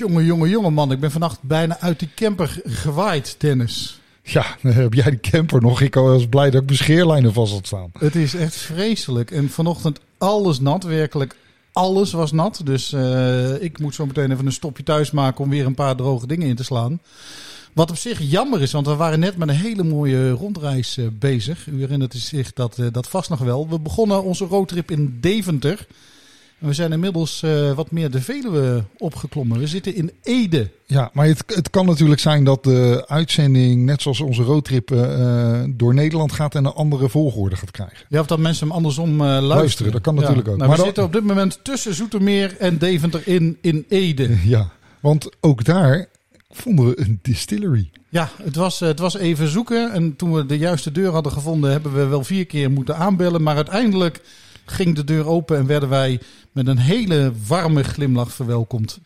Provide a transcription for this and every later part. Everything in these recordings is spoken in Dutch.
Jongen, jongen, jongen man. Ik ben vannacht bijna uit die camper gewaaid, Dennis. Ja, dan heb jij die camper nog. Ik was blij dat ik mijn scheerlijnen vast had staan. Het is echt vreselijk. En vanochtend alles nat, werkelijk alles was nat. Dus uh, ik moet zo meteen even een stopje thuis maken om weer een paar droge dingen in te slaan. Wat op zich jammer is, want we waren net met een hele mooie rondreis uh, bezig. U herinnert zich dat, uh, dat vast nog wel. We begonnen onze roadtrip in Deventer. We zijn inmiddels uh, wat meer de Veluwe opgeklommen. We zitten in Ede. Ja, maar het, het kan natuurlijk zijn dat de uitzending, net zoals onze roadtrip, uh, door Nederland gaat en een andere volgorde gaat krijgen. Ja, of dat mensen hem andersom uh, luisteren. luisteren. Dat kan natuurlijk ook. Nou, maar we zitten op dit moment tussen Zoetermeer en Deventer in, in Ede. Ja, want ook daar vonden we een distillery. Ja, het was, het was even zoeken. En toen we de juiste deur hadden gevonden, hebben we wel vier keer moeten aanbellen. Maar uiteindelijk ging de deur open en werden wij met een hele warme glimlach verwelkomd.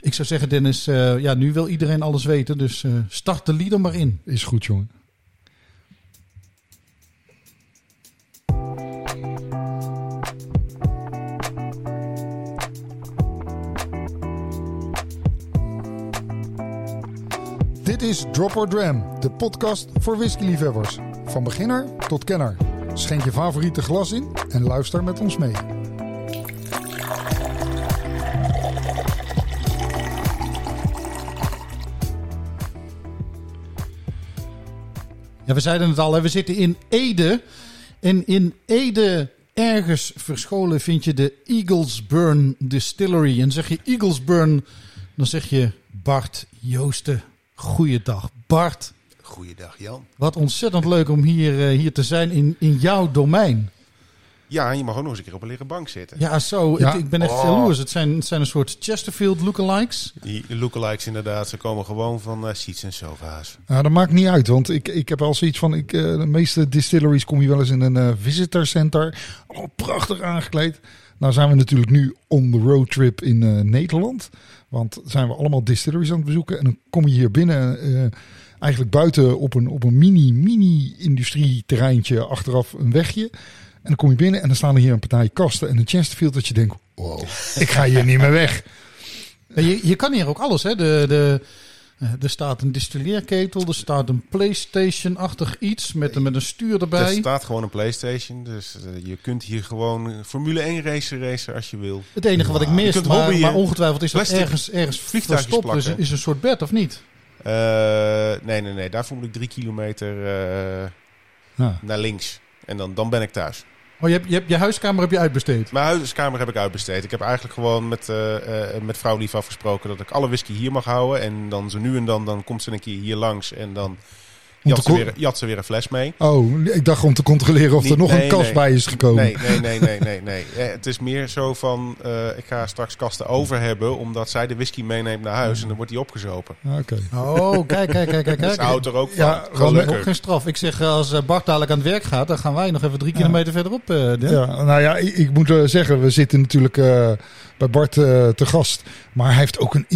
Ik zou zeggen, Dennis, uh, ja, nu wil iedereen alles weten, dus uh, start de lieder maar in. Is goed, jongen. Dit is Drop or Dram, de podcast voor whiskyliefhebbers. Van beginner tot kenner. Schenk je favoriete glas in en luister met ons mee. Ja, we zeiden het al, we zitten in Ede. En in Ede ergens verscholen vind je de Eaglesburn Distillery. En zeg je Eaglesburn, dan zeg je Bart Joosten. Goeiedag, Bart. Goeiedag, Jan. Wat ontzettend leuk om hier, uh, hier te zijn in, in jouw domein. Ja, je mag ook nog eens een keer op een lege bank zitten. Ja, zo. Ja. Ik, ik ben echt Oh. jaloers. Het zijn, het zijn een soort Chesterfield lookalikes. Die lookalikes inderdaad, ze komen gewoon van uh, seats en sofa's. Nou, dat maakt niet uit, want ik, ik heb al zoiets van... Ik, uh, de meeste distilleries kom je wel eens in een uh, visitor center. Allemaal prachtig aangekleed. Nou zijn we natuurlijk nu on the road trip in uh, Nederland. Want zijn we allemaal distilleries aan het bezoeken. En dan kom je hier binnen... Uh, eigenlijk buiten op een, op een mini, mini industrieterreintje achteraf een wegje. En dan kom je binnen en dan staan er hier een partij kasten en een Chesterfield dat je denkt, wow, ik ga hier niet meer weg. Je, je kan hier ook alles, hè. De, de, er staat een distilleerketel, er staat een Playstation-achtig iets met, een- met een stuur erbij. Er staat gewoon een Playstation, dus uh, je kunt hier gewoon Formule 1 racen racen als je wil. Het enige wat ik mis, kunt maar, maar ongetwijfeld is dat ergens, ergens verstopt. Is, plakken. is een soort bed, of niet? Uh, nee, nee, nee, daarvoor moet ik drie kilometer uh, Ja. naar links. En dan, dan ben ik thuis. Oh, je hebt je, je huiskamer heb je uitbesteed. Mijn huiskamer heb ik uitbesteed. Ik heb eigenlijk gewoon met, uh, met vrouw lief afgesproken dat ik alle whisky hier mag houden. En dan zo nu en dan, dan komt ze een keer hier langs en dan Ze, ko- weer, ze weer een fles mee. Oh, ik dacht om te controleren of Niet- er nog nee, een kast nee. bij is gekomen. Nee, nee, nee, nee, nee, nee. Eh, Het is meer zo van, uh, ik ga straks kasten over hebben, omdat zij de whisky meeneemt naar huis en dan wordt die opgezopen. Ah, Oké. Oh, kijk, kijk, kijk, kijk. Dus kijk. houdt er ook van. Ja, Gelukkig. Ook geen straf. Ik zeg, eh, als eh, Bart dadelijk aan het werk gaat, dan gaan wij nog even drie kilometer verderop. eh. Ja, nou ja, ik, ik moet eh, zeggen, we zitten natuurlijk eh, bij Bart eh, te gast. Maar hij heeft ook een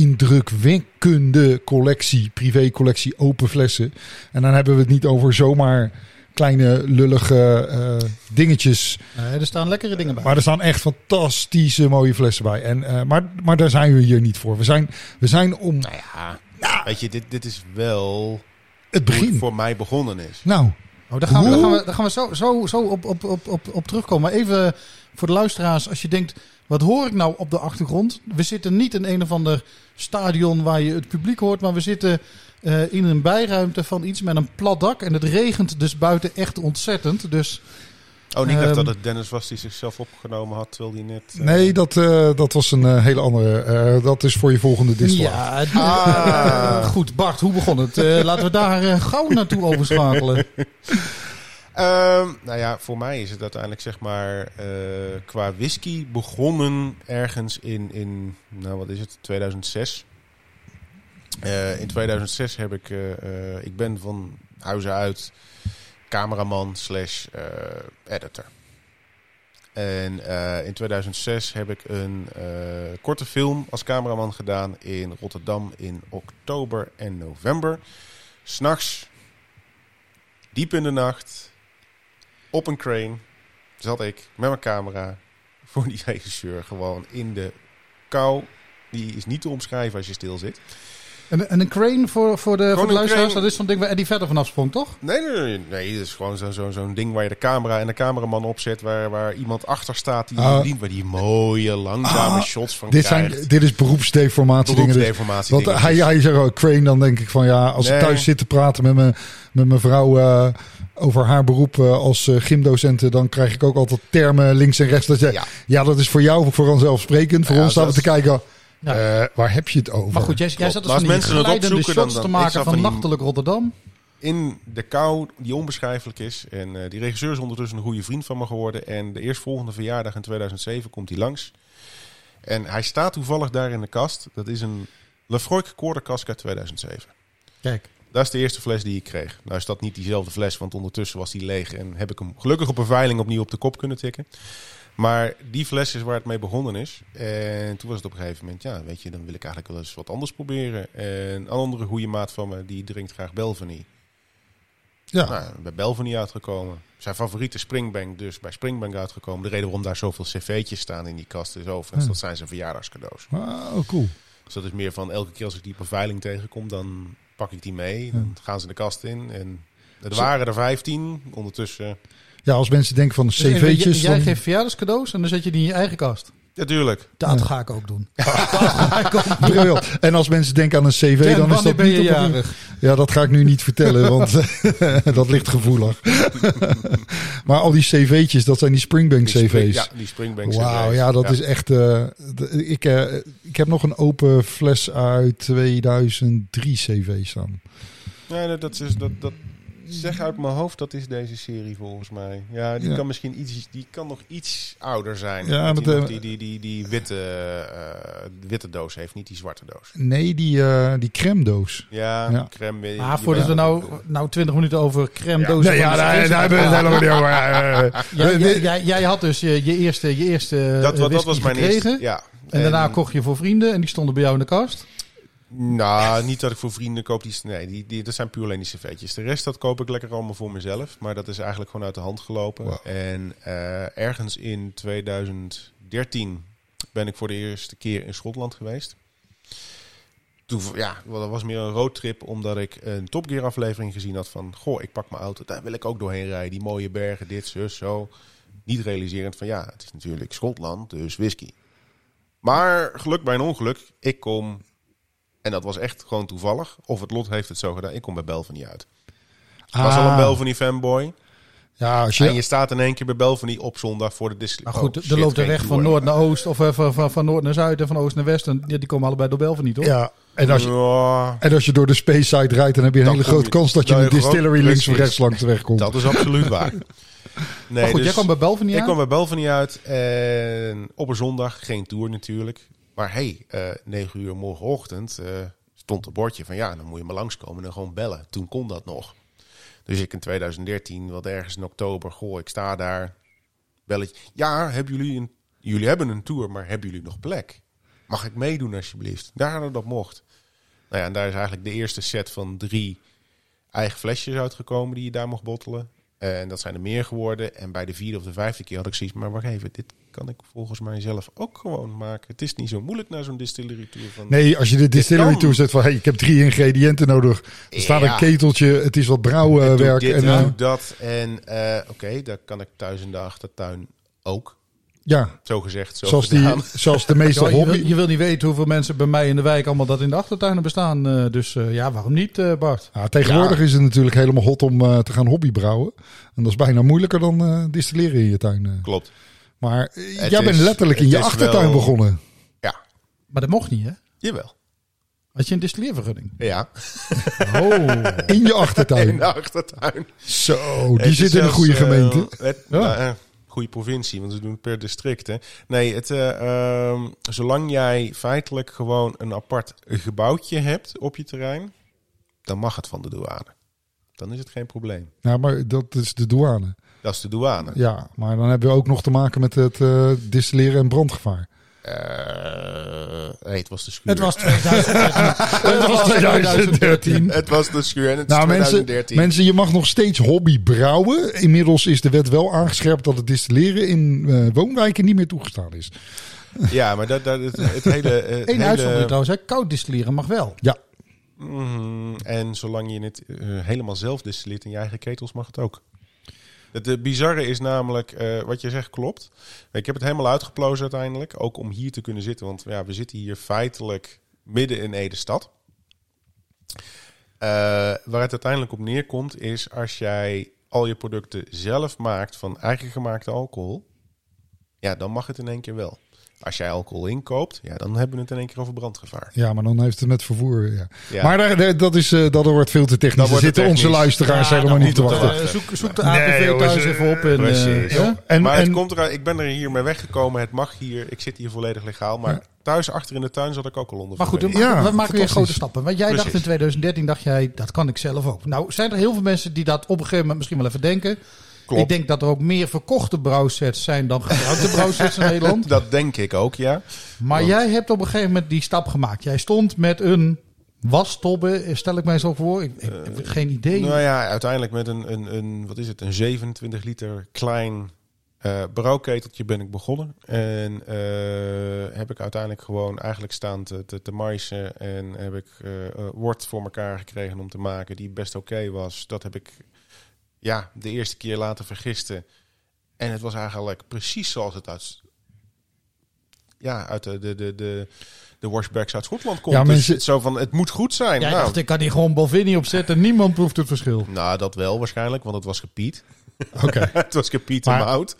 indrukwekkende collectie, privécollectie open flessen. En dan hebben we het niet over zomaar kleine lullige eh, dingetjes. Nee, er staan lekkere dingen bij. Maar er staan echt fantastische mooie flessen bij. En, eh, maar, maar daar zijn we hier niet voor. We zijn, we zijn om Nou ja, weet je, dit, dit is wel het hoe het begin. voor mij begonnen is. Nou, Oh, daar gaan we, daar gaan we, daar gaan we zo, zo, zo op, op, op, op, op terugkomen. Maar even voor de luisteraars, als je denkt, wat hoor ik nou op de achtergrond? We zitten niet in een of ander stadion waar je het publiek hoort, maar we zitten eh, in een bijruimte van iets met een plat dak. En het regent dus buiten echt ontzettend. Dus Oh, ik dacht Ehm. dat het Dennis was die zichzelf opgenomen had, terwijl hij net... eh, nee, dat, eh, dat was een hele andere. eh, dat is voor je volgende distel. ja, Ah. goed. Bart, hoe begon het? Laten we daar gauw naartoe overschakelen. Ehm, nou ja, voor mij is het uiteindelijk zeg maar eh, qua whisky begonnen ergens in, in nou wat is het, 2006. Eh, in 2006 heb ik, eh, ik ben van huizen uit cameraman slash editor. En in 2006 heb ik een korte film als cameraman gedaan in Rotterdam in oktober en november. S'nachts, diep in de nacht, op een crane zat ik met mijn camera voor die regisseur gewoon in de kou Die is niet te omschrijven als je stil zit. En, en een crane voor, voor de, voor de luisteraars, dat is zo'n ding waar Eddie verder vanaf sprong, toch? Nee, nee, nee. nee het is gewoon zo'n zo, zo'n ding waar je de camera en de cameraman op zet. Waar, waar iemand achter staat die Ah. bedient. Waar die mooie, langzame Ah, shots van Dit, krijgt. zijn, dit is beroepsdeformatie dingen. Dus- Beroepsdeformatie Want hij, hij zegt ook crane, dan denk ik van ja, als ik thuis zit te praten met mijn, met mijn vrouw eh, over haar beroep eh, als eh, gymdocenten, dan krijg ik ook altijd termen links en rechts. Dat je, ja. Ja. dat is voor jou vanzelfsprekend. Voor Ja, ons staan we dat te kijken, Ja. eh, waar heb je het over? Maar goed, jij, zat dus als mensen het opzoeken, dan- shots te dan- ik maken van, van die- nachtelijk Rotterdam. in de kou die onbeschrijfelijk is. En eh, die regisseur is ondertussen een goede vriend van me geworden. En de eerstvolgende verjaardag in 2007 komt hij langs. En hij staat toevallig daar in de kast. Dat is een Lefroy Quarterkask uit 2007. Kijk. Dat is de eerste fles die ik kreeg. Nou is dat niet diezelfde fles, want ondertussen was die leeg. En heb ik hem gelukkig op een veiling opnieuw op de kop kunnen tikken. Maar die fles is waar het mee begonnen is. En toen was het op een gegeven moment, ja, weet je, dan wil ik eigenlijk wel eens wat anders proberen. En een andere goede maat van me, die drinkt graag Belvany. ja. Nou, bij Belvany uitgekomen. Zijn favoriete Springbank dus bij Springbank uitgekomen. De reden waarom daar zoveel cv'tjes staan in die kast is overigens, Ja. dat zijn zijn verjaardagscadeaus. Ah, oh, cool. Dus dat is meer van elke keer als ik die op een veiling tegenkom, dan pak ik die mee. Dan gaan ze de kast in. En er waren er 15. Ondertussen, Ja, als mensen denken van Dus cv'tjes. jij, jij dan- geeft verjaardagscadeaus en dan zet je die in je eigen kast. natuurlijk. Dat Ja. ga ik ook doen. Briljant. En als mensen denken aan een cv, dan is dat ben je niet op een- jarig? Ja, dat ga ik nu niet vertellen, want dat ligt gevoelig. maar al die cv'tjes, dat zijn die Springbank Die spring- cv's. ja, die Springbank Wauw, cv's. ja, dat is echt. eh, ik, eh, ik heb nog een open fles uit 2003 cv staan. Nee, dat, dat is dat, dat zeg uit mijn hoofd, dat is deze serie volgens mij. Ja, die Ja. kan misschien iets, die kan nog iets ouder zijn. Ja, die, eh, die, die, die, die witte, eh, witte doos heeft, niet die zwarte doos. Nee, die, eh die crème doos. Ja, Ja. crème. Maar voordat we nou, nou 20 minuten over crème Ja. dozen. Nee, ja, daar, hebben we het helemaal niet over. Eh, Jij, eh, had dus je, je eerste, je eerste dat, eh, dat was mijn gekregen. eerste. Ja. En daarna kocht je voor vrienden en die stonden bij jou in de kast. Nou, niet dat ik voor vrienden koop. Die, nee, die, die, dat zijn puur alleen die servetjes. De rest dat koop ik lekker allemaal voor mezelf. Maar dat is eigenlijk gewoon uit de hand gelopen. Wow. En eh, ergens in 2013 ben ik voor de eerste keer in Schotland geweest. Toen, ja, dat was meer een roadtrip omdat ik een Top Gear aflevering gezien had van... Goh, ik pak mijn auto, daar wil ik ook doorheen rijden. Die mooie bergen, dit, zus, zo. Niet realiserend van ja, het is natuurlijk Schotland, dus whisky. Maar geluk bij een ongeluk, ik kom en dat was echt gewoon toevallig. Of het lot heeft het zo gedaan. Ik kom bij Belvany uit. Was al een ah, Belvany fanboy. Ja, als En je, je staat in één keer bij Belvany op zondag voor de dis. Maar oh, goed, er shit, loopt er geen weg van noord naar oost of eh, van, van, van noord naar zuid en van oost naar west. En ja, die komen allebei door Belven niet, toch? ja, en als je, Ja, en als je door de Space Side rijdt, dan heb je een Dan hele grote je- kans dat je een je distillery links of rechts langs de weg komt. dat is absoluut waar. Nee, maar goed, dus jij kwam bij Belven niet ik kwam bij Belvany uit. En op een zondag, geen tour natuurlijk. Maar hey, eh 9 uur morgenochtend eh, stond een bordje van ja, dan moet je maar langskomen en gewoon bellen. Toen kon dat nog. Dus ik in 2013, wat ergens in oktober, goh, ik sta daar. Belletje. Ja, hebben jullie een, jullie hebben een tour, maar hebben jullie nog plek? Mag ik meedoen alsjeblieft? Daar dat mocht. Nou ja, en daar is eigenlijk de eerste set van drie eigen flesjes uitgekomen die je daar mocht bottelen. En dat zijn er meer geworden. En bij de vierde of de vijfde keer had ik zoiets, maar wacht even, dit kan ik volgens mij zelf ook gewoon maken. Het is niet zo moeilijk naar zo'n distillery tour van. Nee, als je de distillery toe zet van hey, ik heb drie ingrediënten nodig. Er staat Ja. een keteltje, het is wat brouwwerk. En, doe dat. En eh, oké, dat kan ik thuis in de achtertuin ook. ja, Zo gezegd, zo zoals, die, zoals de meeste Ja, je, wil, hobby. je wil niet weten hoeveel mensen bij mij in de wijk allemaal dat in de achtertuinen bestaan. eh, dus eh, ja, waarom niet, eh, Bart? Ja, tegenwoordig is het natuurlijk helemaal hot om eh, te gaan hobbybrouwen. En dat is bijna moeilijker dan eh, distilleren in je tuin. eh. Klopt. Maar eh, Het jij bent is- letterlijk in je achtertuin wel- begonnen. Ja, Maar dat mocht niet, hè? jawel. Had je een distilleervergunning? Ja, Oh. In je achtertuin. in de achtertuin. Zo, die Het zit in een goede eh, gemeente. het, Ja. nou, eh, goede provincie, want ze doen het per district. Hè. Nee, het, eh, ehm, zolang jij feitelijk gewoon een apart gebouwtje hebt op je terrein, dan mag het van de douane. Dan is het geen probleem. Ja, maar dat is de douane. Dat is de douane. Ja, maar dan hebben we ook nog te maken met het eh, distilleren en brandgevaar. Eh, nee, het was de schuur. Het was 2013. Het was 2013. Het was de schuur en het is Nou, mensen, 2013. mensen, je mag nog steeds hobby brouwen. Inmiddels is de wet wel aangescherpt dat het distilleren in eh, woonwijken niet meer toegestaan is. Ja, maar dat, dat, het, het hele... eh, Het Eén hele uitzondering trouwens, hè. koud distilleren mag wel. Ja, Mhm, En zolang je het helemaal zelf distilleert in je eigen ketels, mag het ook. Het eh, bizarre is namelijk, eh, wat je zegt klopt. Ik heb het helemaal uitgeplozen uiteindelijk. Ook om hier te kunnen zitten. Want ja, we zitten hier feitelijk midden in Ede-stad. Eh, waar het uiteindelijk op neerkomt is als jij al je producten zelf maakt van eigen gemaakte alcohol. Ja, dan mag het in één keer wel. Als jij alcohol inkoopt, ja, dan hebben we het in één keer over brandgevaar. ja, maar dan heeft het met vervoer. Ja. Ja. Maar daar, daar- dat, is, eh, dat wordt veel te technisch. Daar zitten onze luisteraars Ja, helemaal niet te wachten. eh, zoek, zoek de Nee, jongens, thuis even op. En, precies. eh, ja? En, maar en, het komt eruit, ik ben er hier mee weggekomen. Het mag hier. Ik zit hier volledig legaal. Maar Ja. thuis achter in de tuin zat ik ook al onder. Maar goed, we maken, Ja, we maken weer grote stappen. Want jij dacht in 2013, dacht jij, dat kan ik zelf ook. Nou, zijn er heel veel mensen die dat op een gegeven moment misschien wel even denken. Klopt. Ik denk dat er ook meer verkochte brouwsets zijn dan gebruikte brouwsets in Nederland. Dat denk ik ook, ja. Maar Want- jij hebt op een gegeven moment die stap gemaakt. Jij stond met een wastobbe, stel ik mij zo voor. Ik, ik heb geen idee. Nou ja, uiteindelijk met een, een, een, wat is het, een 27 liter klein eh brouwketeltje ben ik begonnen. En eh, heb ik uiteindelijk gewoon eigenlijk staan te, te, te maisen. En heb ik eh, eh, wort voor elkaar gekregen om te maken die best oké was. Dat heb ik ja, de eerste keer laten vergisten. En het was eigenlijk precies zoals het uit, ja, uit de, de, de, de, de washbacks uit Schotland komt. Ja, Dus mensen- het zo van, het moet goed zijn. jij nou, dacht, ik kan hier gewoon Balvini opzetten. Niemand proeft het verschil. nou, dat wel waarschijnlijk, want het was gepiet. Oké. het was gepiet Maar- en oud.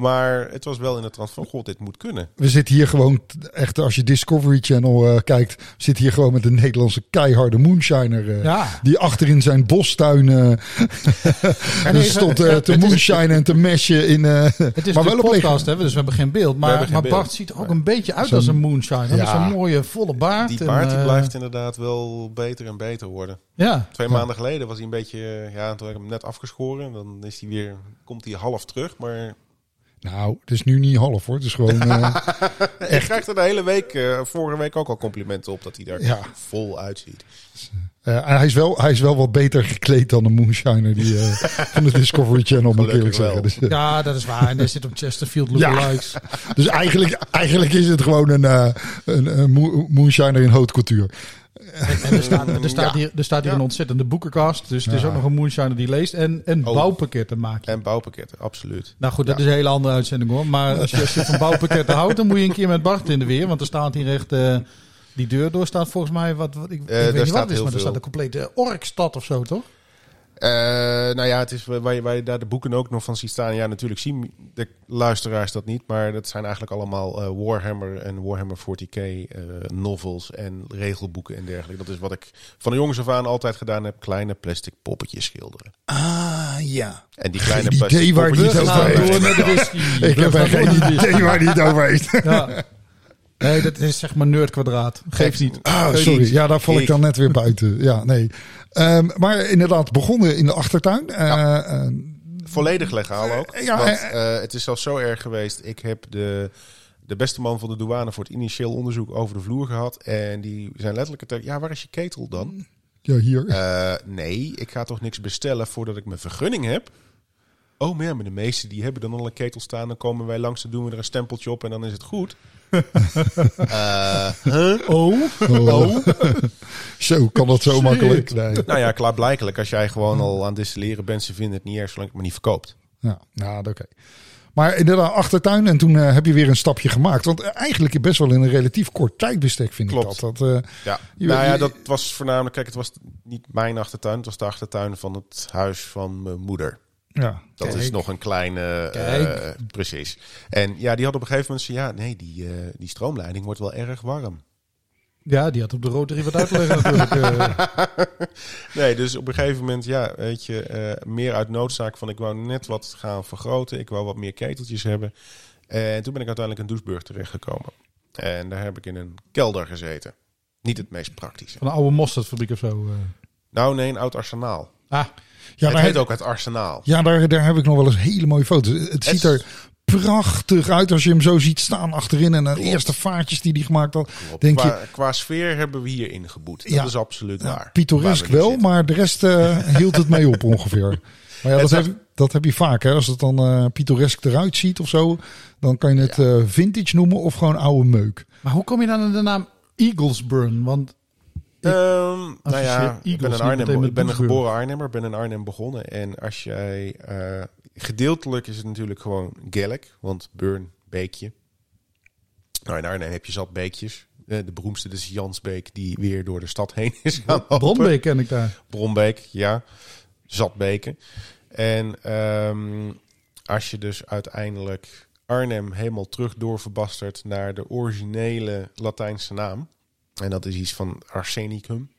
Maar het was wel in de trant van, god, dit moet kunnen. We zitten hier gewoon, echt als je Discovery Channel eh, kijkt, zitten hier gewoon met een Nederlandse keiharde moonshiner. eh, Ja. Die achter in zijn bostuin eh, En even- stond eh, te moonshinen en te meshen in... eh, Het is maar een wel op podcast, hè, dus we hebben geen beeld. Maar, geen maar beeld. Bart ziet er ook een beetje uit als een moonshiner. Ja. zo'n mooie volle baard. Die en, baard die blijft inderdaad wel beter en beter worden. Ja. Twee maanden geleden was hij een beetje, ja, toen heb ik hem net afgeschoren. Dan is hij weer, komt hij half terug. Maar Nou, het is nu niet half hoor. Het is gewoon... eh, ik krijg er de hele week, eh, vorige week ook al complimenten op dat hij daar Ja. vol uitziet. eh, en hij, is wel, hij is wel wat beter gekleed dan de moonshiner die, eh, van de Discovery Channel, moet ik eerlijk Gelukkig zeggen. Dus, eh, ja, dat is waar. En hij zit op Chesterfield Ja. lookalikes. dus eigenlijk, eigenlijk is het gewoon een, eh, een, een mo- moonshiner in haute couture. En er staat, er staat Ja. hier, er staat hier Ja. een ontzettende boekenkast. Dus het is Ja. ook nog een moonshiner die leest. En, en Oh. bouwpakketten maak je. En bouwpakketten, absoluut. Nou goed, dat is een hele andere uitzending hoor. Maar als je, als je van bouwpakketten houdt, dan moet je een keer met Bart in de weer. Want er staat hier echt... eh, die deur door staat volgens mij... Wat, wat, ik, ik daar weet niet wat het is, maar er staat een complete orkstad of zo, toch? Eh, nou ja, het is waar je, waar je daar de boeken ook nog van ziet staan. Ja, natuurlijk zien de luisteraars dat niet. Maar dat zijn eigenlijk allemaal eh, Warhammer en Warhammer 40k eh, novels en regelboeken en dergelijke. Dat is wat ik van de jongens af aan altijd gedaan heb. Kleine plastic poppetjes schilderen. Ah, ja. En die kleine Geen plastic idee waar die poppetjes... het over heeft. Ik heb geen idee waar hij het over heeft. Ja. Nee, dat is zeg maar nerdkwadraat. Geeft niet. Ah, sorry. Ja, daar val ik Ik- dan net weer buiten. Ja, nee. Ehm, maar inderdaad, begonnen in de achtertuin. Eh, eh, Volledig legaal ook. Ja, want eh, eh, het is zelfs zo erg geweest. Ik heb de, de beste man van de douane voor het initieel onderzoek over de vloer gehad. En die zijn letterlijk... Het, ja, waar is je ketel dan? ja, hier. Eh, nee, ik ga toch niks bestellen voordat ik mijn vergunning heb? Oh, maar ja, maar de meesten die hebben dan al een ketel staan. Dan komen wij langs, dan doen we er een stempeltje op en dan is het goed. Eh, huh? Oh. Oh. zo, kan dat zo makkelijk? Nee. Nou ja, klaarblijkelijk. Als jij gewoon al aan het distilleren bent, ze vinden het niet erg zolang je het maar niet verkoopt. Ja, nou, oké. Maar inderdaad, achtertuin. En toen eh, heb je weer een stapje gemaakt. Want eh, eigenlijk best wel in een relatief kort tijdbestek vind Klopt. ik dat. dat eh, Ja, Je- nou ja, dat was voornamelijk... Kijk, het was niet mijn achtertuin. Het was de achtertuin van het huis van mijn moeder. Ja. Dat Kijk. is nog een kleine... Kijk. precies. En ja, die had op een gegeven moment... Ja, nee, die, eh, die stroomleiding wordt wel erg warm. Ja, die had op de Rotary wat uit te leggen natuurlijk. eh. Nee, dus op een gegeven moment, ja, weet je, meer uit noodzaak van ik wou net wat gaan vergroten. Ik wou wat meer keteltjes hebben. En toen ben ik uiteindelijk in Doesburg terechtgekomen. En daar heb ik in een kelder gezeten. Niet het meest praktische. van een oude mosterdfabriek of zo. Nou, nee, een oud arsenaal. Ah, Ja, het daar, heet ook het arsenaal. ja daar, daar heb ik nog wel eens hele mooie foto's. Het ziet er prachtig uit als je hem zo ziet staan achterin. En de eerste vaartjes die hij gemaakt had. Klopt. Denk qua, je, qua sfeer hebben we hier ingeboet. Dat Ja. is absoluut ja, waar. pittoresk Waar we nu wel, zitten. maar de rest eh, hield het mee op ongeveer. Maar ja, dat heb, dat heb je vaak. Hè? Als het dan eh pittoresk eruit ziet of zo, dan kan je het Ja. eh, vintage noemen of gewoon oude meuk. Maar hoe kom je dan aan de naam Eaglesburn? Want Ehm, nou ja, ik ben, een Arnhem, ik ben een geboren Arnhemmer, ben in Arnhem begonnen. En als jij... eh, gedeeltelijk is het natuurlijk gewoon Gaelic, want Burn, beekje. Nou, in Arnhem heb je zat beekjes. Eh, de beroemdste is Jansbeek, die weer door de stad heen is gaan lopen. Bronbeek ken ik daar. Bronbeek, ja. Zatbeken. En ehm, als je dus uiteindelijk Arnhem helemaal terug doorverbastert naar de originele Latijnse naam. En dat is iets van arsenicum.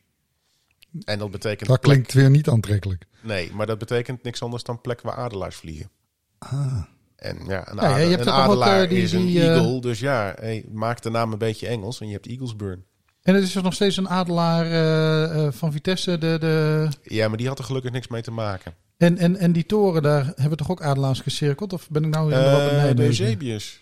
En dat betekent Dat plek- klinkt weer niet aantrekkelijk. Nee, maar dat betekent niks anders dan plek waar adelaars vliegen. Ah. En ja, een, Ja, je hebt een adelaar eh, die- is een die, eh, eagle. Dus ja, hey, maak de naam een beetje Engels en je hebt Eaglesburn. En het is er nog steeds een adelaar eh, van Vitesse. De, de... Ja, maar die had er gelukkig niks mee te maken. En, en, en die toren, daar hebben toch ook adelaars gecirkeld? Of ben ik nou helemaal wat de? Eusebius.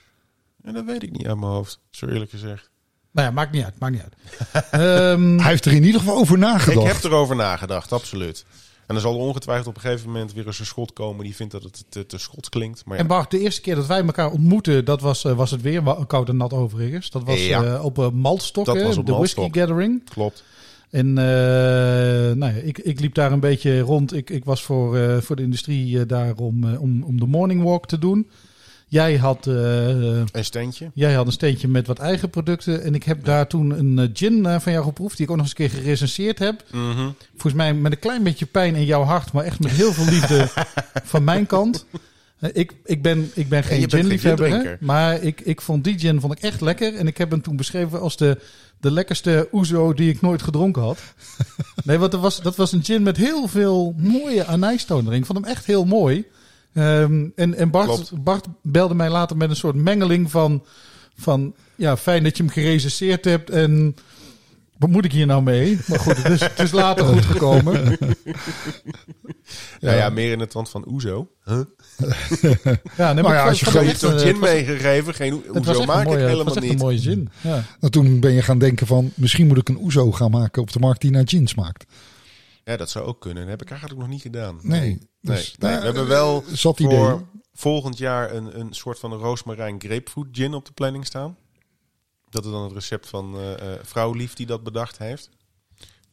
En dat weet ik niet uit mijn hoofd, zo eerlijk gezegd. Nou ja, maakt niet uit. Maakt niet uit. Ehm, Hij heeft er in ieder geval over nagedacht. Ik heb erover nagedacht, absoluut. En er zal ongetwijfeld op een gegeven moment weer eens een schot komen die vindt dat het te, te schot klinkt. Maar ja, En Bart, de eerste keer dat wij elkaar ontmoetten, dat was, eh, was het weer koud en nat overigens. Dat was Ja. eh, op uh, Maltstokken, Dat was op de Whisky Maltstok. Gathering. klopt. En eh, nou ja, ik, ik liep daar een beetje rond. Ik, ik was voor, eh, voor de industrie eh, daar om, eh, om, om de morning walk te doen. Jij had, eh, Een standje. jij had een steentje met wat eigen producten. En ik heb daar toen een eh, gin eh, van jou geproefd, die ik ook nog eens een keer gerecenseerd heb. Mhm. Volgens mij met een klein beetje pijn in jouw hart, maar echt met heel veel liefde van mijn kant. Eh, Ik, ik, ben, ik ben geen ginliefhebber, maar ik, ik vond die gin vond ik echt lekker. En ik heb hem toen beschreven als de, de lekkerste ouzo die ik nooit gedronken had. Nee, want dat was, dat was een gin met heel veel mooie anijstoon erin. Ik vond hem echt heel mooi. Ehm, en en Bart, Klopt. Bart belde mij later met een soort mengeling van, van... Ja, fijn dat je hem gerecenseerd hebt en... Wat moet ik hier nou mee? Maar goed, het is, het is later goed gekomen. Ja. ja, meer in het trant van Oezo. Huh? Ja, nee, Maar ja, als je vond het Je echt hebt toch een- gin het was- meegegeven? Geen Het was Oezo maak mooie, ik het helemaal was echt niet. een mooie zin. Ja. Nou, toen ben je gaan denken van, misschien moet ik een Oezo gaan maken op de markt die naar gin smaakt. Ja, dat zou ook kunnen. Dat heb ik eigenlijk nog niet gedaan. Nee. Nee, Dus, nee. nou, we hebben wel Zat voor idee. volgend jaar een, een soort van roosmarijn grapefruit gin op de planning staan. Dat is dan het recept van eh eh, vrouw Lief die dat bedacht heeft.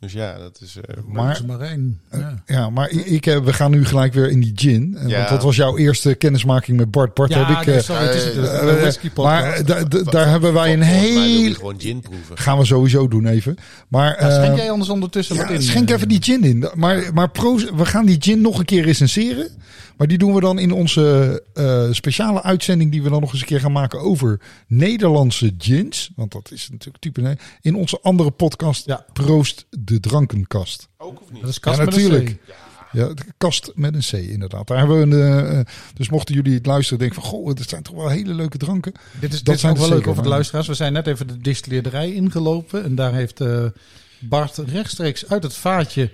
Dus ja, dat is... eh, Maar, Marijn. Ja. ja, maar ik, ik, eh, we gaan nu gelijk weer in die gin. Ja. Want dat was jouw eerste kennismaking met Bart. Bart heb ik... nee, eh, sorry, het is eh, een eh, whisky maar podcast. eh, da- da- daar hebben wij een heel... gewoon gin proeven. Gaan we sowieso doen even. Maar, schenk eh, jij anders ondertussen wat in? schenk eh? even die gin in. Maar, maar pro's, we gaan die gin nog een keer recenseren. Maar die doen we dan in onze eh, speciale uitzending die we dan nog eens een keer gaan maken over Nederlandse gins. Want dat is natuurlijk type nee. In onze andere podcast Ja. Proost de Drankenkast. Ook of niet? Dat is kast Ja, met een natuurlijk. C. Ja, de kast met een C inderdaad. Daar hebben we een, eh, dus mochten jullie het luisteren denken van goh, dat zijn toch wel hele leuke dranken. Dit is, Dat dit is zijn ook wel leuk over de luisteraars. We zijn net even de distilleerderij ingelopen. En daar heeft eh, Bart rechtstreeks uit het vaatje...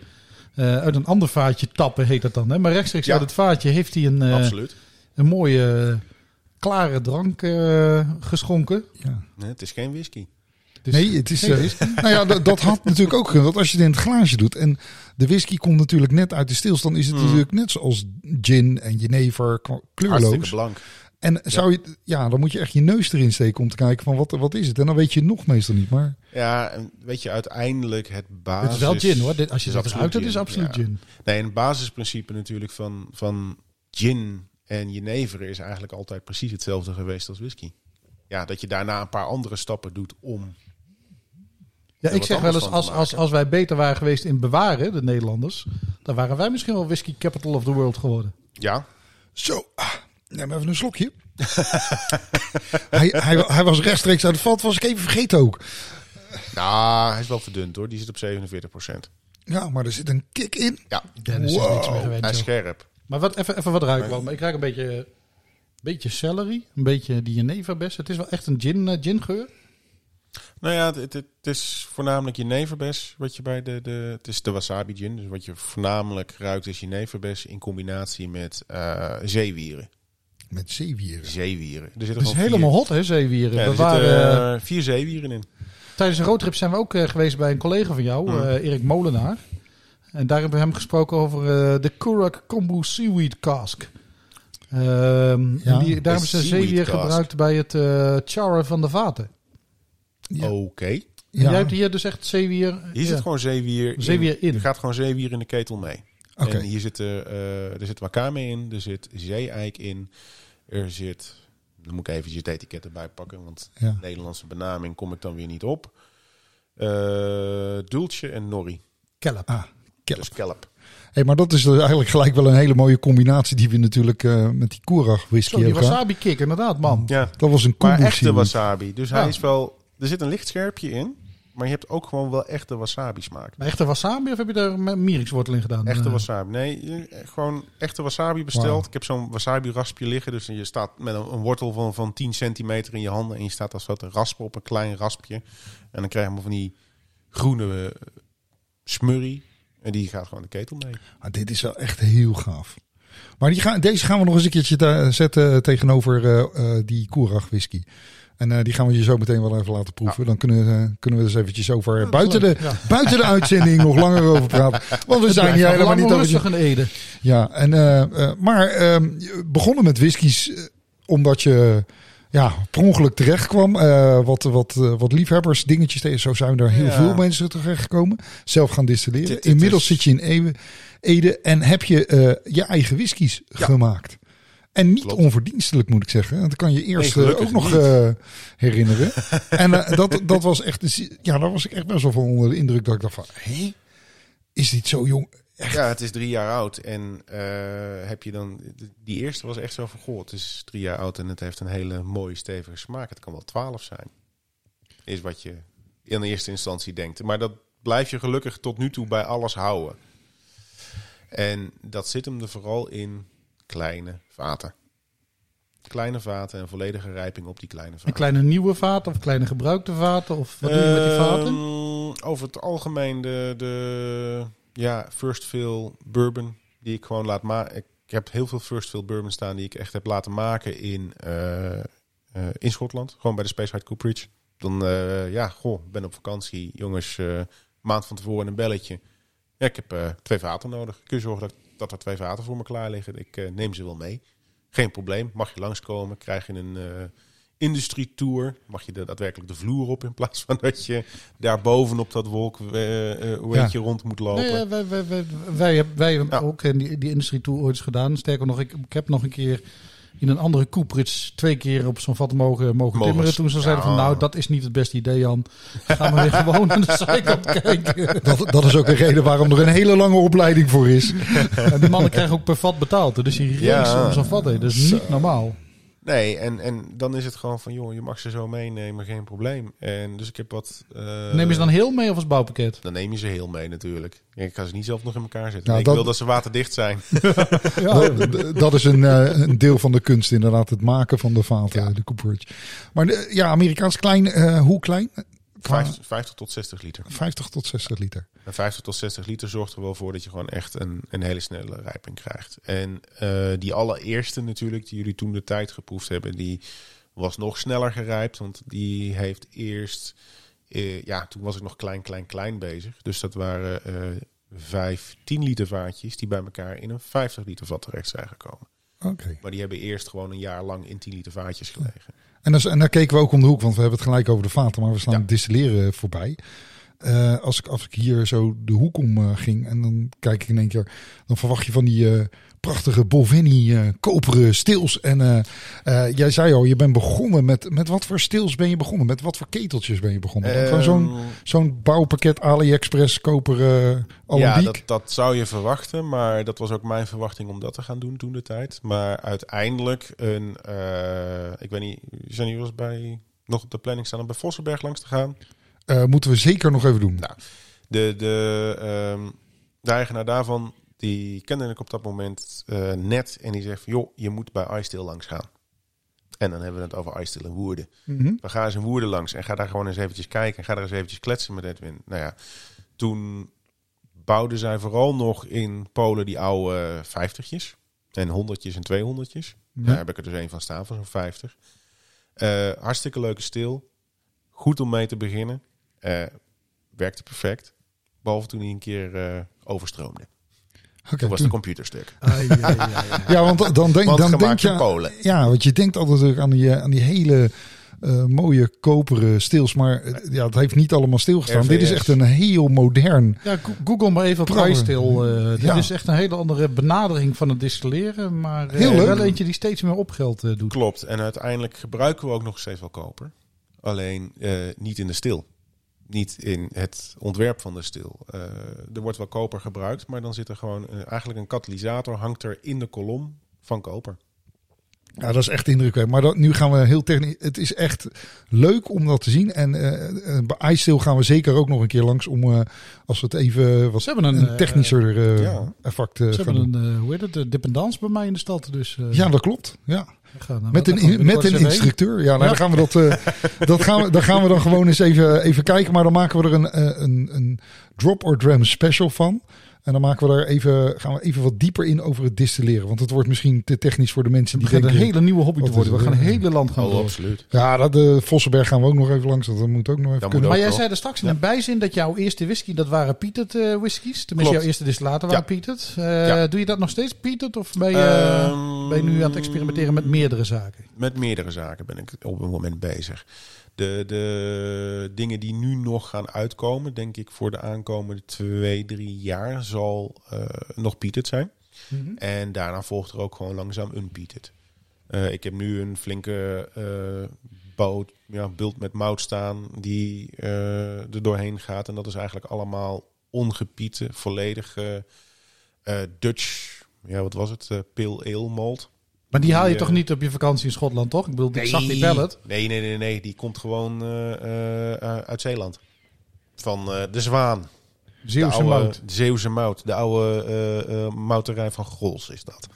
eh, uit een ander vaatje tappen heet dat dan. Hè? Maar rechtstreeks Ja. uit het vaatje heeft hij een, eh, een mooie eh, klare drank eh, geschonken. Ja. Nee, het is geen whisky. Dus- nee, het is. Nou ja, dat, dat had natuurlijk ook. Want als je het in het glaasje doet en de whisky komt natuurlijk net uit de stilstand, is het Mm. natuurlijk net zoals gin en jenever k- Hartstikke kleurloos. blank. En zou je, ja, dan moet je echt je neus erin steken om te kijken van wat, wat is het. En dan weet je het nog meestal niet. Maar Ja, en weet je, uiteindelijk het basis... Het is wel gin hoor. Dit, als je is dat ruikt, het is absoluut ja. gin. Nee, een basisprincipe natuurlijk van, van gin en jenever is eigenlijk altijd precies hetzelfde geweest als whisky. Ja, dat je daarna een paar andere stappen doet om... Ja, ik zeg wel eens, als, als, als wij beter waren geweest in bewaren, de Nederlanders, dan waren wij misschien wel whisky capital of the world geworden. Ja, zo, ah, neem even een slokje. hij, hij, hij was rechtstreeks uit het vat, was ik even vergeten ook. nou, hij is wel verdund hoor. Die zit op 47% Ja, maar er zit een kick in. Ja, Dennis is Wow. niks meer gewend. hij is scherp. Maar wat, even, even wat ruiken wel. Maar ik ruik een beetje, beetje celery, een beetje die jeneverbes. Het is wel echt een gin, eh, gingeur. Nou ja, het, het, het is voornamelijk jeneverbes wat je bij de, de... Het is de wasabi gin. Dus wat je voornamelijk ruikt is jeneverbes in combinatie met eh zeewieren. Met zeewieren. zeewieren. Er zitten Dat is helemaal vier, hot, hè, zeewieren. Ja, we er waren, zitten eh, eh, vier zeewieren in. tijdens een roadtrip zijn we ook eh, geweest bij een collega van jou, eh, Erik Molenaar. En daar hebben we hem gesproken over eh, de Kurak Kombu Seaweed Cask. Ehm, Ja, en die, daar hebben ze zeewier cask. gebruikt bij het eh charren van de vaten. Ja. Oké. Ja. Jij hebt hier dus echt zeewier. Hier ja. zit gewoon zeewier in. Zeewier in. Er gaat gewoon zeewier in de ketel mee. Oké. En hier zit, eh, er zit wakame in, er zit zeeeik in, er zit... Dan moet ik even het etiket erbij pakken, want Ja. Nederlandse benaming kom ik dan weer niet op. Eh dulce en nori. kelp. Ah, kelp. Dus kelp. Hey, maar dat is dus eigenlijk gelijk wel een hele mooie combinatie die we natuurlijk eh, met die Koerach whisky die hebben gehad. wasabi kick, inderdaad, man. Ja, Dat was een maar echte wasabi. Dus hij is wel... Er zit een licht scherpje in, maar je hebt ook gewoon wel echte wasabi smaak. Maar echte wasabi of heb je daar met mierikswortel in gedaan? Echte Eh, wasabi. Nee, gewoon echte wasabi besteld. Ik heb zo'n wasabi raspje liggen. Dus je staat met een, wortel van, van 10 centimeter in je handen. En je staat als wat te raspen op een klein raspje. En dan krijg je van die groene eh, smurrie. En die gaat gewoon de ketel mee. Ah, dit is wel echt heel gaaf. Maar die gaan, deze gaan we nog eens een keertje te- zetten tegenover eh, die Koerach whisky. En eh, die gaan we je zo meteen wel even laten proeven. Dan kunnen, eh, kunnen we dus eventjes over buiten, de, ja. buiten de uitzending nog langer over praten. Want we zijn hier helemaal niet over... in Ede. Ja, en, eh, maar ehm, begonnen met whiskies omdat je ja, per ongeluk terecht kwam. Wat, wat, wat liefhebbers, dingetjes tegen. Zo zijn er heel veel mensen terechtgekomen. Zelf gaan distilleren. Inmiddels zit je in Ede en heb je je eigen whiskies gemaakt. En niet Klopt. onverdienstelijk moet ik zeggen. Want dat kan je eerst Nee, eh, ook nog eh, herinneren. en eh, dat, dat was echt, ja, daar was ik echt best wel van onder de indruk dat ik dacht van, hé, is dit zo jong? Ja, het is drie jaar oud. En heb je dan... Die eerste was echt zo van... Goh, het is drie jaar oud en het heeft een hele mooie stevige smaak. Het kan wel twaalf zijn. Is wat je in de eerste instantie denkt. Maar dat blijf je gelukkig tot nu toe bij alles houden. En dat zit hem er vooral in kleine vaten. Kleine vaten en volledige rijping op die kleine vaten. Een kleine nieuwe vaten of kleine gebruikte vaten? Of wat doe je met die vaten? Ehm, over het algemeen de, de ja, first fill bourbon die ik gewoon laat maken. Ik heb heel veel first fill bourbon staan die ik echt heb laten maken in, eh, eh, in Schotland. Gewoon bij de Speyside Cooperage. Dan, eh, ja, goh, ben op vakantie. Jongens, maand van tevoren een belletje. Ja, ik heb twee vaten nodig. Kun je zorgen dat, dat er twee vaten voor me klaar liggen? Ik eh, neem ze wel mee. Geen probleem. Mag je langskomen? Krijg je een... eh industrietour. Mag je de, daadwerkelijk de vloer op in plaats van dat je daar bovenop dat wolk eh, hoe rond moet lopen. Nee, wij, wij, wij, wij, hebben- Ja. ook in die, die industrie tour ooit eens gedaan. Sterker nog, ik, ik heb nog een keer in een andere Cooperage twee keer op zo'n vat mogen, mogen timmeren. Toen ze zeiden van nou, dat is niet het beste idee, Jan. Gaan we weer gewoon aan de zijkant kijken. Dat, dat is ook een reden waarom er een hele lange opleiding voor is. En die mannen krijgen ook per vat betaald. Dus die Ja. race om zo'n vat heen. Dat is niet normaal. Nee, en, en dan is het gewoon van, joh, je mag ze zo meenemen, geen probleem. En dus ik heb wat... eh, Neem je ze dan heel mee of als bouwpakket? Dan neem je ze heel mee natuurlijk. Ik ga ze niet zelf nog in elkaar zetten. Nou, Nee, dat- Ik wil dat ze waterdicht zijn. Ja, Dat, dat is een, eh, een deel van de kunst inderdaad, het maken van de vaten, Ja. de Cooperage. Maar de- ja, Amerikaans klein, eh, hoe klein? Qua 50, 50 tot 60 liter. 50 tot 60 liter. En 50 tot 60 liter zorgt er wel voor dat je gewoon echt een, een hele snelle rijping krijgt. En eh, die allereerste natuurlijk, die jullie toen de tijd geproefd hebben, die was nog sneller gerijpt. Want die heeft eerst, eh, ja, toen was ik nog klein, klein, klein bezig. Dus dat waren eh vijf 10 liter vaatjes die bij elkaar in een 50 liter vat terecht zijn gekomen. Oké. Maar die hebben eerst gewoon een jaar lang in 10 liter vaatjes gelegen. En, en daar keken we ook om de hoek, want we hebben het gelijk over de vaten, maar we staan Ja. distilleren voorbij. Eh, als, ik, als ik hier zo de hoek om eh, ging en dan kijk ik in één keer, dan verwacht je van die eh, prachtige Boveni eh, koperen stils. En jij zei al, je bent begonnen met, met wat voor stils ben je begonnen? Met wat voor keteltjes ben je begonnen? Gewoon zo'n Ehm, zo'n bouwpakket AliExpress koper uh, Ja, dat, dat zou je verwachten, maar dat was ook mijn verwachting om dat te gaan doen toen de tijd. Maar uiteindelijk een, ik weet niet, zijn jullie wel eens bij nog op de planning staan om bij Vossenberg langs te gaan? Eh, moeten we zeker nog even doen. Nou, De, de, ehm, de eigenaar daarvan, die kende ik op dat moment eh, net en die zegt van, joh, je moet bij iSteel langs gaan. En dan hebben we het over iSteel in Woerden. Mhm. We gaan eens in Woerden langs en ga daar gewoon eens eventjes kijken. En ga daar eens eventjes kletsen met Edwin. Nou ja, toen bouwden zij vooral nog in Polen die oude vijftigjes. En honderdjes en tweehonderdjes. Ja. Daar heb ik er dus één van staan, van zo'n 50. Eh, hartstikke leuke stil. Goed om mee te beginnen. Eh, werkte perfect. Behalve toen hij een keer eh, overstroomde. Oké, Toen was toen- de computer stuk. Ai. Ja, want dan denk, Want dan denk gemaakt je... in Polen. Ja, want je denkt altijd aan die, eh, aan die hele eh, mooie koperen stils. Maar ja, het heeft niet allemaal stilgestaan. Dit is RVS. echt een heel modern... Ja, go- Google maar even op vrijstil. eh dit Ja. is echt een hele andere benadering van het distilleren. Maar Heel leuk. wel eentje die steeds meer opgeld eh, doet. Klopt. En uiteindelijk gebruiken we ook nog steeds wel koper. Alleen eh, niet in de stil. Niet in het ontwerp van de stil. Eh, er wordt wel koper gebruikt, maar dan zit er gewoon eh, eigenlijk een katalysator hangt er in de kolom van koper. Ja, dat is echt indrukwekkend. Maar dat, nu gaan we heel technisch. Het is echt leuk om dat te zien. En eh, eh, bij iStill gaan we zeker ook nog een keer langs om, eh, als we het even wat Ze hebben een, een technischer ja. effect Ze hebben doen. een, hoe heet het, de dependance bij mij in de stad. Dus, Ja, dat klopt. Ja. gaan, Met een, in- met een instructeur. Ja, nou, Ja. dan gaan we dat, dat gaan we, dan gaan we dan gewoon eens even, even kijken. Maar dan maken we er een, een, een drop or dram special van. En dan maken we daar even, gaan we even wat dieper in over het distilleren. Want het wordt misschien te technisch voor de mensen die denken... een hele nieuwe hobby te worden. We gaan het eh? hele land gaan Oh, door. absoluut. Ja, dat, de Vossenberg gaan we ook nog even langs. Dat moet ook nog even Dat kunnen. Maar jij wel. zei er straks in een bijzin dat jouw eerste whisky, dat waren peated eh whiskies. Tenminste, Klopt. jouw eerste distillaten waren Ja. Eh. Doe je dat nog steeds peated? Of ben je, Ehm, ben je nu aan het experimenteren met meerdere zaken? Met meerdere zaken ben ik op het moment bezig. De, de dingen die nu nog gaan uitkomen, denk ik voor de aankomende twee, drie jaar, zal eh, nog peated zijn. En daarna volgt er ook gewoon langzaam unpeated. Eh ik heb nu een flinke eh boot, ja, bult met mout staan die er doorheen gaat. En dat is eigenlijk allemaal ongepiete, volledige eh, Dutch, ja wat was het, pale ale malt. Maar die haal je Die, toch eh, niet op je vakantie in Schotland, toch? Ik bedoel, ik zag die pallet. Nee, nee, nee, nee. Die komt gewoon eh, eh, eh, uit Zeeland. Van eh, de Zwaan. Zeeuwse de oude, mout. de Zeeuwse mout. De oude eh, eh, mouterij van Grols is dat.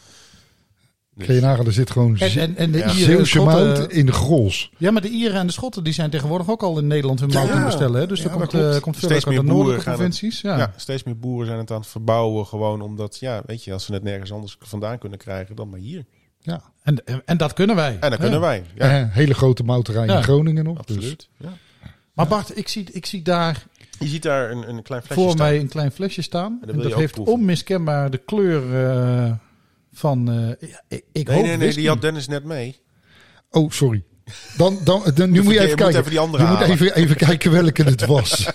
Dus- Kun je nagaan, er zit gewoon En, en, en de Ja. Ieren, Zeeuwse Schotten- mout in de grols. Ja, maar de Ieren en de Schotten die zijn tegenwoordig ook al in Nederland hun mout aan het bestellen. Hè? Dus Ja, er komt, eh, komt veel Steeds uit de meer boeren het-. Ja. ja. steeds meer boeren zijn het aan het verbouwen. Gewoon omdat, ja, weet je, als ze het nergens anders vandaan kunnen krijgen, dan maar hier. Ja. En, en dat kunnen wij. En dan kunnen wij. Ja, Eh, hele grote mouterij Ja. in Groningen nog. Dus. absoluut. Ja. Maar Bart, ik zie, ik zie daar Je ziet daar een, een klein flesje voor staan. mij een klein flesje staan. En dat heeft proeven. onmiskenbaar de kleur eh, van... eh, ik, ik Nee, hoop nee, nee, die had Dennis net mee. Oh, sorry. Dan, dan, dan, nu moet je even moet kijken. even die andere je moet even, even kijken welke het was.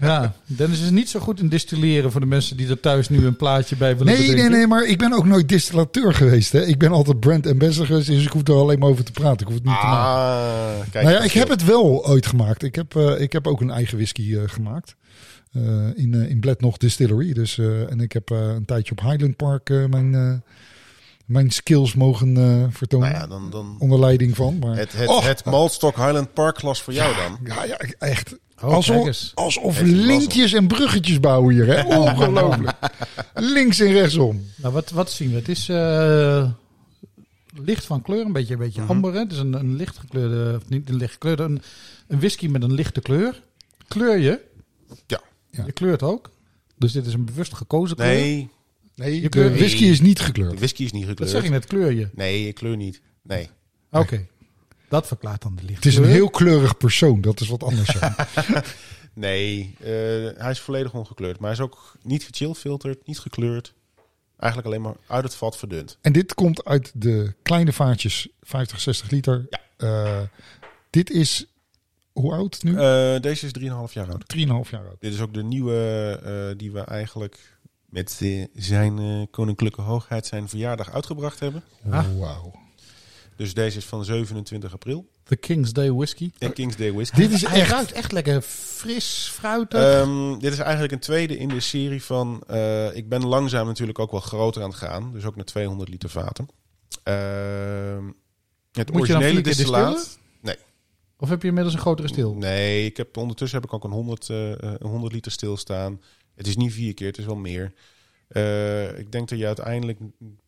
Ja, Dennis is niet zo goed in distilleren voor de mensen die er thuis nu een plaatje bij willen Nee, nee, bedenken. nee, maar ik ben ook nooit distillateur geweest. Hè. Ik ben altijd brand ambassador geweest, dus ik hoef er alleen maar over te praten. Ik hoef het niet te maken. Ah, kijk. nou ja, ik heb het wel ooit gemaakt. Ik heb, eh, ik heb ook een eigen whisky eh, gemaakt. Eh, in, in Blednoch Distillery. Dus, eh, en ik heb eh, een tijdje op Highland Park eh, mijn, eh, mijn skills mogen eh, vertonen. Nou ja, dan, dan Onder leiding van. Maar, het, het, Oh. het Malstock Highland Park klas voor jou dan. ja, ja, echt. Oh, alsof alsof linkjes en bruggetjes bouwen hier. Hè? Ongelooflijk. Links en rechtsom. Nou, wat, wat zien we? Het is eh, licht van kleur, een beetje, een beetje Mhm. amber. Hè? Het is een, een licht gekleurde, of niet een licht gekleurde, een, een whisky met een lichte kleur. Kleur je? Ja. Ja. Je kleurt ook. Dus dit is een bewust gekozen kleur. Nee, Nee, Je de kleur- whisky is niet de gekleurd. whisky is niet Dat gekleurd. zeg je net, kleur je. Nee, ik kleur niet. Nee. Oké. Dat verklaart dan de lichte Het is een heel kleurig persoon. Dat is wat anders. Nee, eh, hij is volledig ongekleurd. Maar hij is ook niet gechillfilterd, niet gekleurd. Eigenlijk alleen maar uit het vat verdund. En dit komt uit de kleine vaatjes, 50, 60 liter. Ja. Eh, dit is, hoe oud nu? Eh, deze is 3,5 jaar oud. 3,5 jaar oud. Dit is ook de nieuwe eh, die we eigenlijk met eh, zijn eh, koninklijke hoogheid zijn verjaardag uitgebracht hebben. Ah. Wauw. Dus deze is van 27 april. De King's Day Whisky. En King's Day Whisky. Dit is Hij echt... ruikt echt lekker fris, fruitig. Ehm, dit is eigenlijk een tweede in de serie van... eh, ik ben langzaam natuurlijk ook wel groter aan het gaan. Dus ook naar 200 liter vaten. Ehm, het Moet originele distillaat... Nee. of heb je inmiddels een grotere stil? Nee, ik heb, ondertussen heb ik ook een 100, eh, eh, een 100 liter stilstaan. Het is niet vier keer, het is wel meer. Eh, ik denk dat je uiteindelijk een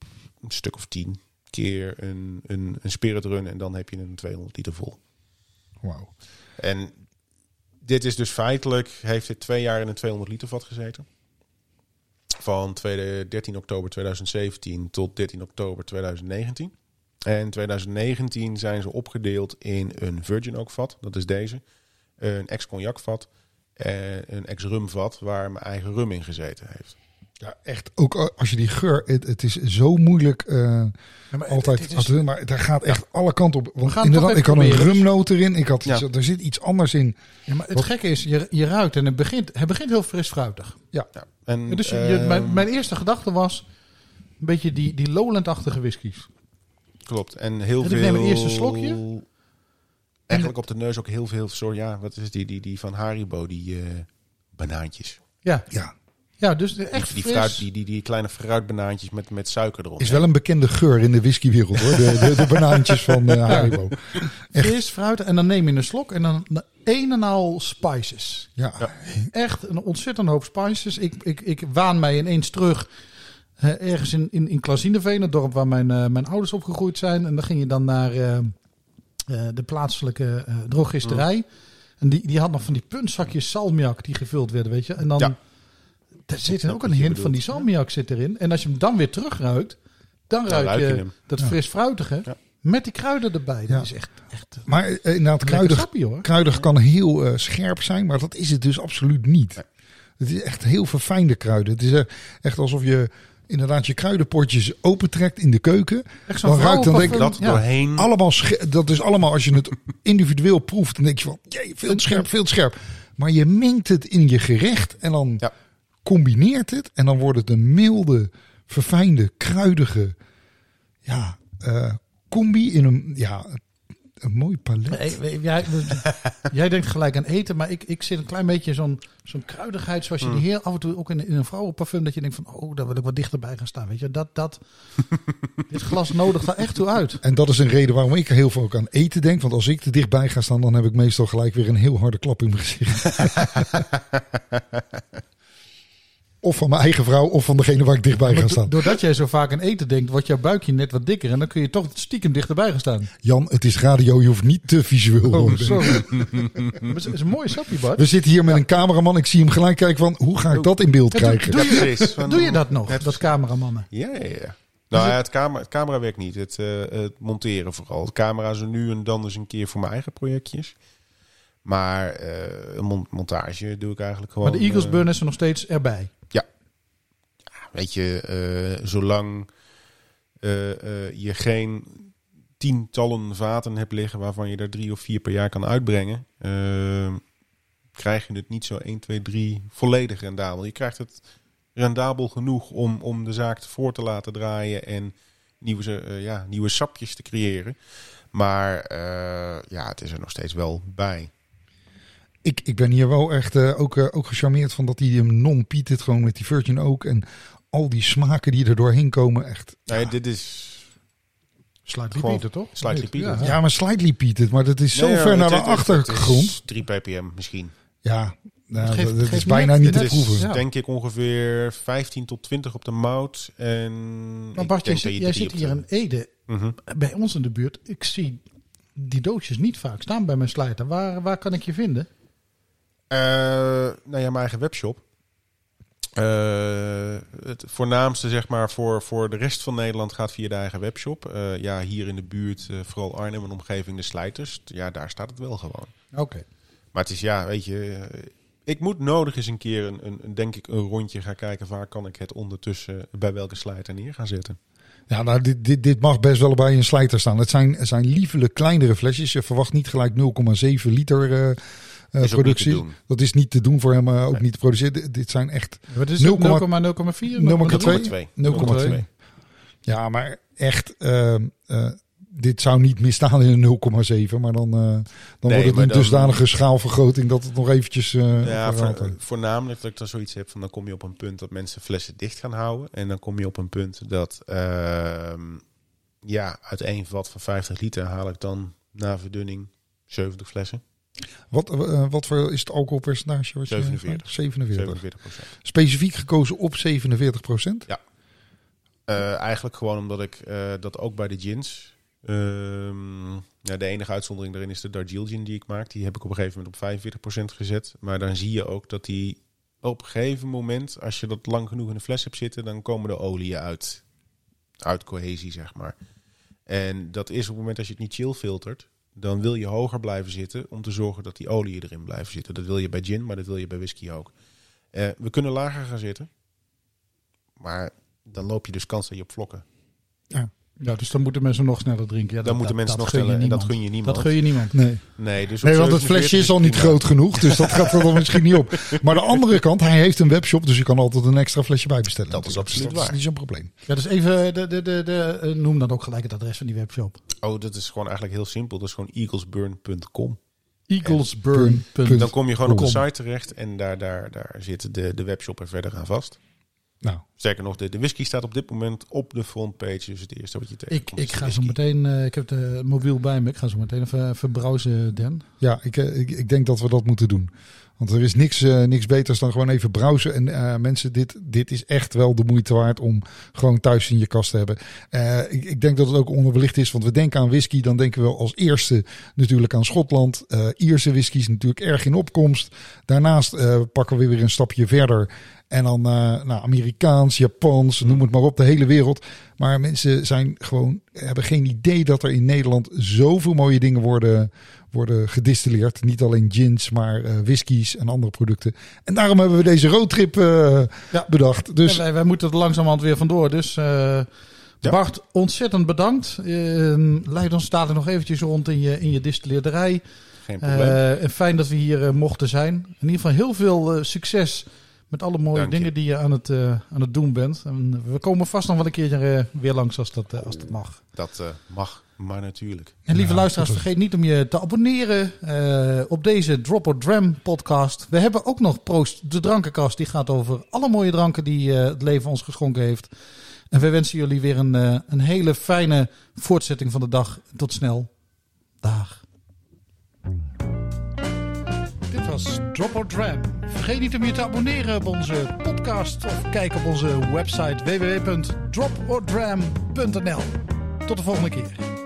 stuk of tien keer een, een, een spirit run... en dan heb je een 200 liter vol. Wauw. En dit is dus feitelijk, heeft dit twee jaar in een 200 liter vat gezeten. Van tweede- 13 oktober 2017 tot 13 oktober 2019. En in 2019 zijn ze opgedeeld in een Virgin Oak vat, dat is deze. Een ex-cognac vat en een ex-rum vat waar mijn eigen rum in gezeten heeft. Ja, echt. Ook als je die geur... Het, het is zo moeilijk eh, Ja, maar altijd... is- maar daar gaat echt alle kanten op. Want inderdaad, ik had een rumnoot erin. Ik had Ja. er zit iets anders in. ja, maar het Wat- gekke is, je, je ruikt en het begint, het begint heel fris fruitig. Ja, Ja. En, dus je, ehm, mijn, mijn eerste gedachte was een beetje die, die lowland-achtige whiskies. Klopt. En heel En veel... ik neem een eerste slokje. Eigenlijk op de neus ook heel veel soort... Ja, wat is het, die, die, die van Haribo, die eh, banaantjes. Ja, ja. ja dus echt Die, die, fris. fruit, die, die, die kleine fruitbanaantjes met, met suiker erop. Is wel een bekende geur in de whiskywereld hoor. De, de, de banaantjes van eh, Haribo. Fris, fruit. En dan neem je een slok en dan een en al spices. Ja. Ja. Echt een ontzettend hoop spices. Ik, ik, ik waan mij ineens terug eh, ergens in, in, in Klazineveen, het dorp waar mijn, mijn ouders opgegroeid zijn. En dan ging je dan naar de plaatselijke eh, drogisterij. En die, die had nog van die puntzakjes salmiak die gevuld werden, weet je. En dan Ja. daar zit snap ook een hint van die salmiak zit erin. En als je hem dan weer terugruikt, dan ruik ruik je, dat Ja. fris fruitige. Ja. Met die kruiden erbij. Ja. Dat is echt, echt een Maar eh, inderdaad, kruidig, sappie, hoor. kruidig kan heel eh, scherp zijn, maar dat is het dus absoluut niet. Nee. Het is echt heel verfijnde kruiden. Het is eh, echt alsof je inderdaad je kruidenpotjes opentrekt in de keuken. Echt Dan ruikt dan denk ik dat Ja. doorheen. Allemaal dat is allemaal als je het individueel proeft, dan denk je van, jee, veel te scherp, veel te scherp. Maar je mengt het in je gerecht en dan Ja. combineert het en dan wordt het een milde, verfijnde, kruidige, ja, eh, combi in een, ja, een mooi palet. Nee, jij, jij denkt gelijk aan eten, maar ik, ik zit een klein beetje zo'n zo'n kruidigheid zoals je Mm. die heel af en toe ook in, in een vrouwenparfum dat je denkt van oh, daar wil ik wat dichterbij gaan staan. Weet je, dat, dat, dit glas nodigt daar echt toe uit. En dat is een reden waarom ik heel veel ook aan eten denk. Want als ik er dichtbij ga staan, dan heb ik meestal gelijk weer een heel harde klap in mijn gezicht. of van mijn eigen vrouw, of van degene waar ik dichtbij ga staan. do- doordat jij zo vaak aan eten denkt, wordt jouw buikje net wat dikker en dan kun je toch stiekem dichterbij gaan staan. Jan, het is radio, je hoeft niet te visueel Oh, worden. sorry. Maar het is een mooie sappie, Bart. We zitten hier met een cameraman. Ik zie hem gelijk kijken van, hoe ga ik dat in beeld Ja, doe- krijgen? doe, je, doe je dat nog, Net- dat cameramannen? Ja, ja, ja. Nou ja, het, camera, het camera werkt niet. Het, eh, het monteren vooral. Het camera is er nu en dan eens een keer voor mijn eigen projectjes. Maar eh, een mon- montage doe ik eigenlijk gewoon... Maar de Eagles Burn is er nog steeds erbij. Weet je, eh, zolang eh, eh, je geen tientallen vaten hebt liggen waarvan je er drie of vier per jaar kan uitbrengen, krijg je het niet zo 1, 2, 3 volledig rendabel. Je krijgt het rendabel genoeg om, om de zaak voor te laten draaien en nieuwe, ja, nieuwe sapjes te creëren. Maar ja, het is er nog steeds wel bij. Ik, ik ben hier wel echt ook, ook gecharmeerd van dat hij hem non-pietet gewoon met die Virgin ook en al die smaken die er doorheen komen. Echt. Nee, dit is Slightly Gewoon Peter, toch? slightly peated. Ja, maar slightly pietet, maar dat is zo Nee, ver ja, naar de achtergrond. is 3 ppm misschien. Ja, nou, Het geeft- dat, het is bijna net- niet te proeven. Ja. denk ik ongeveer 15 tot 20 op de mout. En Maar Bart, jij, denk zit- jij hier de- in Ede, Mhm. bij ons in de buurt. Ik zie die doosjes niet vaak staan bij mijn slijter. Waar, waar kan ik je vinden? Eh, nou ja, mijn eigen webshop. Eh, het voornaamste zeg maar voor, voor de rest van Nederland gaat via de eigen webshop. Eh, ja, hier in de buurt, eh, vooral Arnhem en omgeving, de slijters. Ja, daar staat het wel gewoon. Oké. Maar het is ja, weet je, ik moet nodig eens een keer een, een, denk ik een rondje gaan kijken. Waar kan ik het ondertussen bij welke slijter neer gaan zetten. Ja, nou, dit, dit, dit mag best wel bij een slijter staan. Het zijn, het zijn liefelijk kleinere flesjes. Je verwacht niet gelijk 0,7 liter Is ook niet te productie. doen. Dat is niet te doen voor hem, eh, ook Nee. niet te produceren. Dit, dit zijn echt Wat is 0,0,2. het? 0,04? 0,2. 0,2. 0,2. Ja, maar echt, ehm, eh, dit zou niet misstaan in een 0,7. Maar dan, eh, dan wordt het maar een dan- dusdanige schaalvergroting dat het nog eventjes eh Ja, voor- voornamelijk dat ik dan zoiets heb van dan kom je op een punt dat mensen flessen dicht gaan houden. En dan kom je op een punt dat ehm, ja, uit één vat van 50 liter haal ik dan na verdunning 70 flessen. Wat, eh, wat voor is het alcoholpercentage? Wat je- 47. 47. 47 procent. Specifiek gekozen op 47 procent. Eh, eigenlijk gewoon omdat ik eh, dat ook bij de gins. ehm, ja, de enige uitzondering daarin is de Darjeeling gin die ik maak. Die heb ik op een gegeven moment op 45% gezet. Maar dan zie je ook dat die op een gegeven moment, als je dat lang genoeg in de fles hebt zitten, dan komen de oliën uit, uit cohesie, zeg maar. En dat is op het moment als je het niet chill filtert, dan wil je hoger blijven zitten om te zorgen dat die oliën erin blijven zitten. Dat wil je bij gin, maar dat wil je bij whisky ook. Eh, we kunnen lager gaan zitten, maar dan loop je dus kans dat je op vlokken. Ja, dus dan moeten mensen nog sneller drinken. Ja, Dan moeten mensen nog gun je sneller en dat gun je niemand. Dat gun je niemand. Nee. Nee, dus Nee, want het 47 flesje is al niet groot genoeg, dus dat gaat er dan misschien niet op. Maar de andere kant, hij heeft een webshop, dus je kan altijd een extra flesje bij bestellen. Dat is absoluut Dus dat waar. is niet zo'n probleem. Ja, dus even de, de, de, de, eh, noem dan ook gelijk het adres van die webshop. Oh, dat is gewoon eigenlijk heel simpel. Dat is gewoon eaglesburn.com. Eaglesburn. Punt. Dan kom je gewoon op de site terecht en daar, daar, daar zit de, de webshop er verder aan vast. Nou, Sterker nog, de, de whisky staat op dit moment op de frontpage. Dus het eerste wat je Ik, tegenkomt ik de ga zo meteen, eh, ik heb de mobiel bij me, ik ga zo meteen even verbrowsen, Dan. ja, ik, eh, ik, ik denk dat we dat moeten doen. Want er is niks, eh, niks beters dan gewoon even browsen. En eh, mensen, dit, dit is echt wel de moeite waard om gewoon thuis in je kast te hebben. Eh, ik, ik denk dat het ook onderbelicht is. Want we denken aan whisky, dan denken we als eerste natuurlijk aan Schotland. Eh Ierse whisky is natuurlijk erg in opkomst. Daarnaast eh, pakken we weer een stapje verder. En dan eh, nou, Amerikaans, Japans, noem het maar op, de hele wereld. Maar mensen zijn gewoon, hebben geen idee dat er in Nederland zoveel mooie dingen worden, worden gedistilleerd. Niet alleen gins, maar eh whiskies en andere producten. En daarom hebben we deze roadtrip eh, Ja. bedacht. Dus Ja, wij, wij moeten er langzamerhand weer vandoor. Dus eh, Ja. Bart, ontzettend bedankt. Eh, leid ons dadelijk nog eventjes rond in je, in je distilleerderij. Geen probleem. Eh, en fijn dat we hier mochten zijn. In ieder geval heel veel eh, succes met alle mooie Dank je. dingen die je aan het, eh, aan het doen bent. En we komen vast nog wel een keer eh, weer langs als dat, eh, als dat mag. dat mag, maar natuurlijk. En lieve Ja, luisteraars, vergeet niet om je te abonneren eh, op deze Drop or Dram podcast. We hebben ook nog Proost de Drankenkast. Die gaat over alle mooie dranken die eh, het leven ons geschonken heeft. En wij wensen jullie weer een, eh, een hele fijne voortzetting van de dag. Tot snel. Dag. Drop or Dram. Vergeet niet om je te abonneren op onze podcast of kijk op onze website www.dropordram.nl. Tot de volgende keer.